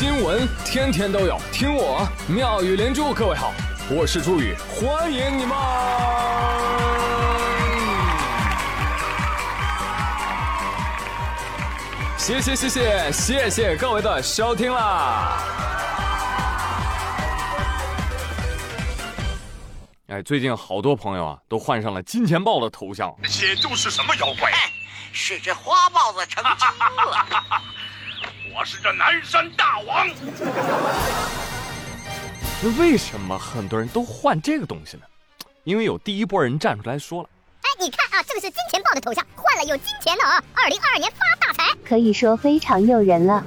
新闻天天都有，听我妙语连珠。各位好，我是朱宇，欢迎你们！谢谢谢谢谢谢各位的收听啦！哎，最近好多朋友啊，都换上了金钱豹的头像，这都是什么妖怪？是这花豹子成精了。我是这南山大王。那为什么很多人都换这个东西呢？因为有第一波人站出来说了：“哎，你看啊，这个是金钱豹的头像，换了有金钱的啊！二零二二年发大财，可以说非常诱人了。”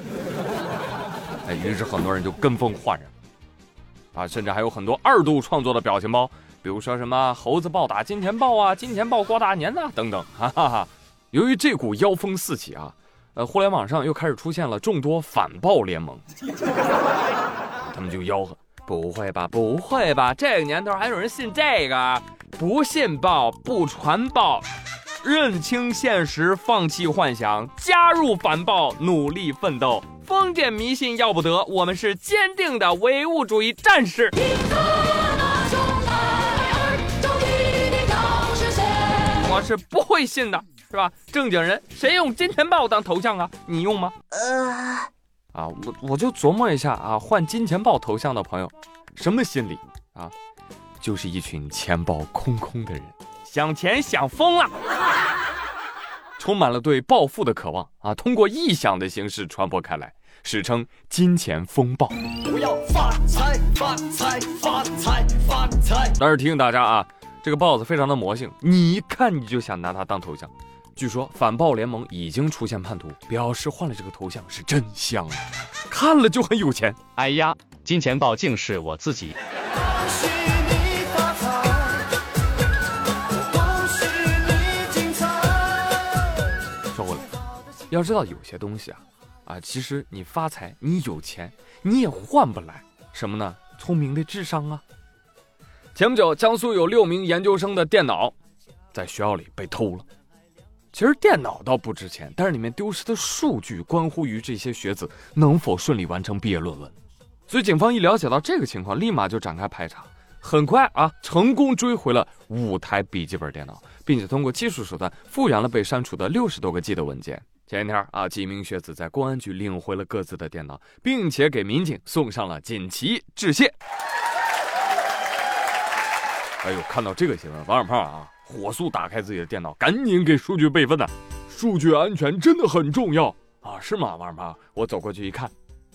哎，于是很多人就跟风换上，啊，甚至还有很多二度创作的表情包。比如说什么猴子暴打金钱豹啊，金钱豹过大年呐，等等，哈哈哈。由于这股妖风四起啊，呃，互联网上又开始出现了众多反暴联盟，他们就吆喝：不会吧，不会吧，这个年头还有人信这个？不信暴，不传暴，认清现实，放弃幻想，加入反暴，努力奋斗。封建迷信要不得，我们是坚定的唯物主义战士。我是不会信的，是吧？正经人谁用金钱豹当头像啊？你用吗？呃，啊，我我就琢磨一下啊，换金钱豹头像的朋友，什么心理啊？就是一群钱包空空的人，想钱想疯了，充满了对暴富的渴望啊！通过臆想的形式传播开来，史称金钱风暴。我要发财发财发财发财！但是提醒大家啊。这个豹子非常的魔性，你一看你就想拿它当头像。据说反暴联盟已经出现叛徒，表示换了这个头像是真香啊，看了就很有钱。哎呀，金钱豹竟是我自己。说回来，要知道有些东西啊，啊，其实你发财，你有钱，你也换不来什么呢？聪明的智商啊。前不久，江苏有六名研究生的电脑在学校里被偷了。其实电脑倒不值钱，但是里面丢失的数据关乎于这些学子能否顺利完成毕业论文。所以警方一了解到这个情况，立马就展开排查。很快啊，成功追回了五台笔记本电脑，并且通过技术手段复原了被删除的六十多个 G 的文件。前一天啊，几名学子在公安局领回了各自的电脑，并且给民警送上了锦旗致谢。哎呦，看到这个新闻，王小胖啊，火速打开自己的电脑，赶紧给数据备份呢。数据安全真的很重要啊，是吗，王二胖？我走过去一看，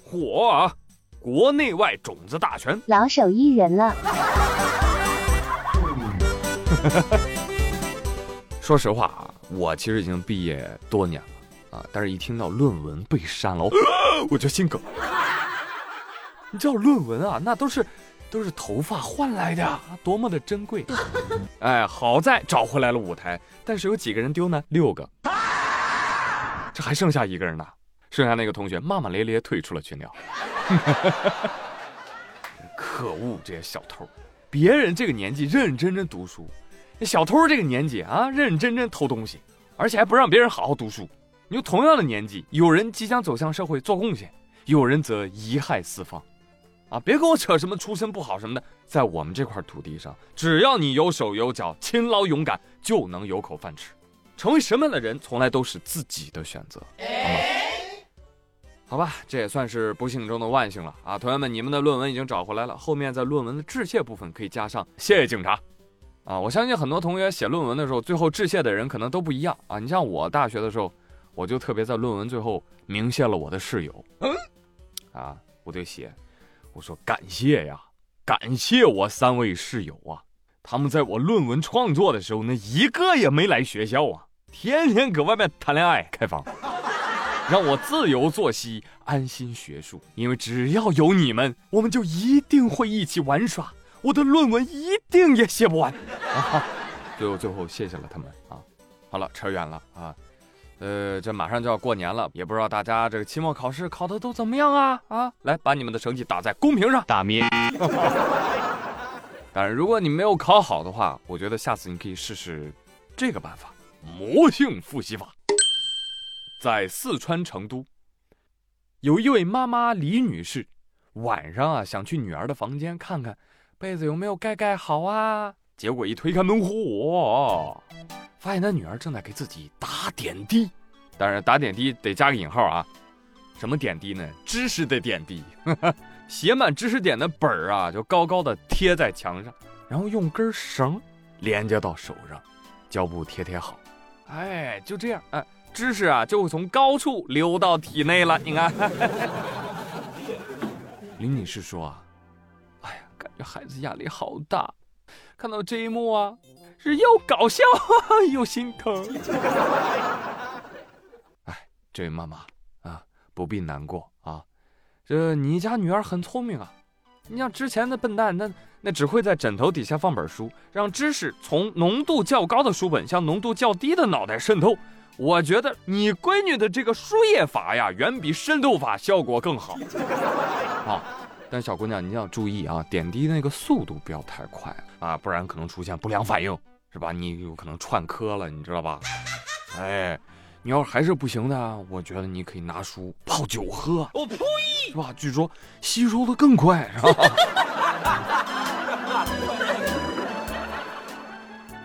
火啊，国内外种子大全，老手艺人了。说实话啊，我其实已经毕业多年了啊，但是一听到论文被删了，我就心梗。你知道论文啊，那都是。都是头发换来的，多么的珍贵！哎，好在找回来了舞台，但是有几个人丢呢？六个，这还剩下一个人呢。剩下那个同学骂骂咧咧退出了群聊。可恶，这些小偷！别人这个年纪认认真真读书，那小偷这个年纪啊，认认真真偷东西，而且还不让别人好好读书。你说同样的年纪，有人即将走向社会做贡献，有人则贻害四方。啊，别跟我扯什么出身不好什么的，在我们这块土地上，只要你有手有脚、勤劳勇敢，就能有口饭吃。成为什么样的人，从来都是自己的选择，好吗？好吧，这也算是不幸中的万幸了啊！同学们，你们的论文已经找回来了，后面在论文的致谢部分可以加上“谢谢警察”。啊，我相信很多同学写论文的时候，最后致谢的人可能都不一样啊。你像我大学的时候，我就特别在论文最后鸣谢了我的室友，嗯啊，我就写。我说感谢呀，感谢我三位室友啊！他们在我论文创作的时候，那一个也没来学校啊，天天搁外面谈恋爱开房，让我自由作息，安心学术。因为只要有你们，我们就一定会一起玩耍，我的论文一定也写不完。啊最后，最后谢谢了他们啊！好了，扯远了啊。呃，这马上就要过年了，也不知道大家这个期末考试考的都怎么样啊？啊，来把你们的成绩打在公屏上，大咩。当然，如果你没有考好的话，我觉得下次你可以试试这个办法——魔性复习法。在四川成都，有一位妈妈李女士，晚上啊想去女儿的房间看看被子有没有盖盖好啊，结果一推开门，嚯，发现他女儿正在给自己打点滴，当然打点滴得加个引号啊，什么点滴呢？知识的点滴，写满知识点的本儿啊，就高高的贴在墙上，然后用根绳连接到手上，胶布贴贴好，哎，就这样，哎。知识啊，就会从高处流到体内了。你看，林女士说啊，哎呀，感觉孩子压力好大，看到这一幕啊，是又搞笑又心疼。哎，这位妈妈啊，不必难过啊，这你家女儿很聪明啊。你像之前的笨蛋，那那只会在枕头底下放本书，让知识从浓度较高的书本向浓度较低的脑袋渗透。我觉得你闺女的这个输液法呀，远比渗透法效果更好。啊，但小姑娘你要注意啊，点滴那个速度不要太快啊，不然可能出现不良反应，是吧？你有可能串科了，你知道吧？哎，你要还是不行的，我觉得你可以拿书泡酒喝。我呸！是吧？据说吸收的更快，是吧？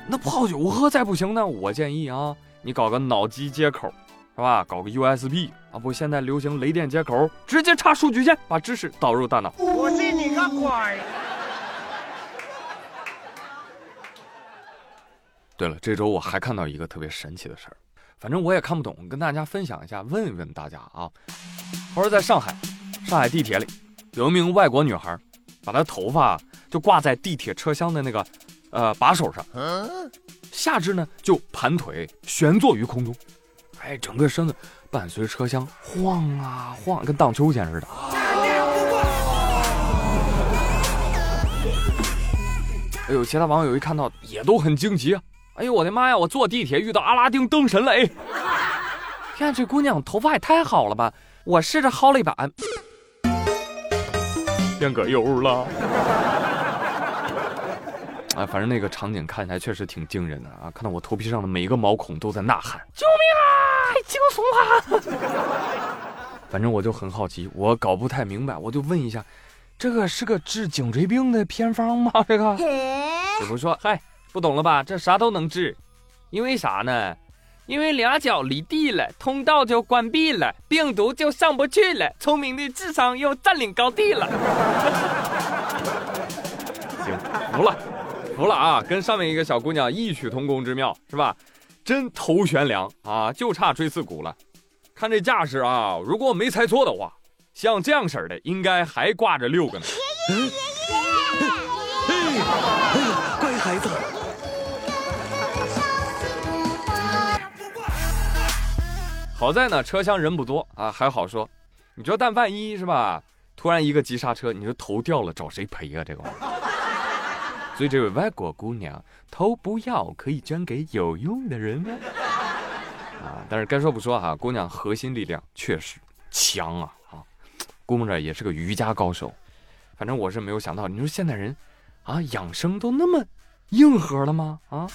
那泡酒喝再不行呢，我建议啊。你搞个脑机接口，是吧？搞个 USB 啊，不，现在流行雷电接口，直接插数据线，把知识导入大脑。我信你个鬼！对了，这周我还看到一个特别神奇的事儿，反正我也看不懂，跟大家分享一下，问一问大家啊。话说，在上海，上海地铁里，有一名外国女孩，把她头发就挂在地铁车厢的那个呃把手上。下肢呢就盘腿悬坐于空中，哎，整个身子伴随车厢晃啊晃，跟荡秋千似的。哎呦，其他网友一看到也都很惊奇啊！哎呦，我的妈呀，我坐地铁遇到阿拉丁灯神了！哎，天，这姑娘头发也太好了吧！我试着薅了一把，变葛优了。哎，反正那个场景看起来确实挺惊人的啊！看到我头皮上的每一个毛孔都在呐喊：“救命啊！太惊悚啊！” 反正我就很好奇，我搞不太明白，我就问一下：“这个是个治颈椎病的偏方吗？” 这个师傅说：“嗨，不懂了吧？这啥都能治，因为啥呢？因为俩脚离地了，通道就关闭了，病毒就上不去了，聪明的智商又占领高地了。”行，服了。服了啊，跟上面一个小姑娘异曲同工之妙，是吧？真头悬梁啊，就差椎刺骨了。看这架势啊，如果我没猜错的话，像这样式儿的应该还挂着六个呢。乖孩子。好在呢，车厢人不多啊，还好说。你说，但万一是吧？突然一个急刹车，你说头掉了，找谁赔啊？这个玩意儿。所以这位外国姑娘，头不要可以捐给有用的人吗？啊，但是该说不说哈，姑娘核心力量确实强啊啊，估摸着也是个瑜伽高手。反正我是没有想到，你说现代人，啊，养生都那么硬核了吗？啊？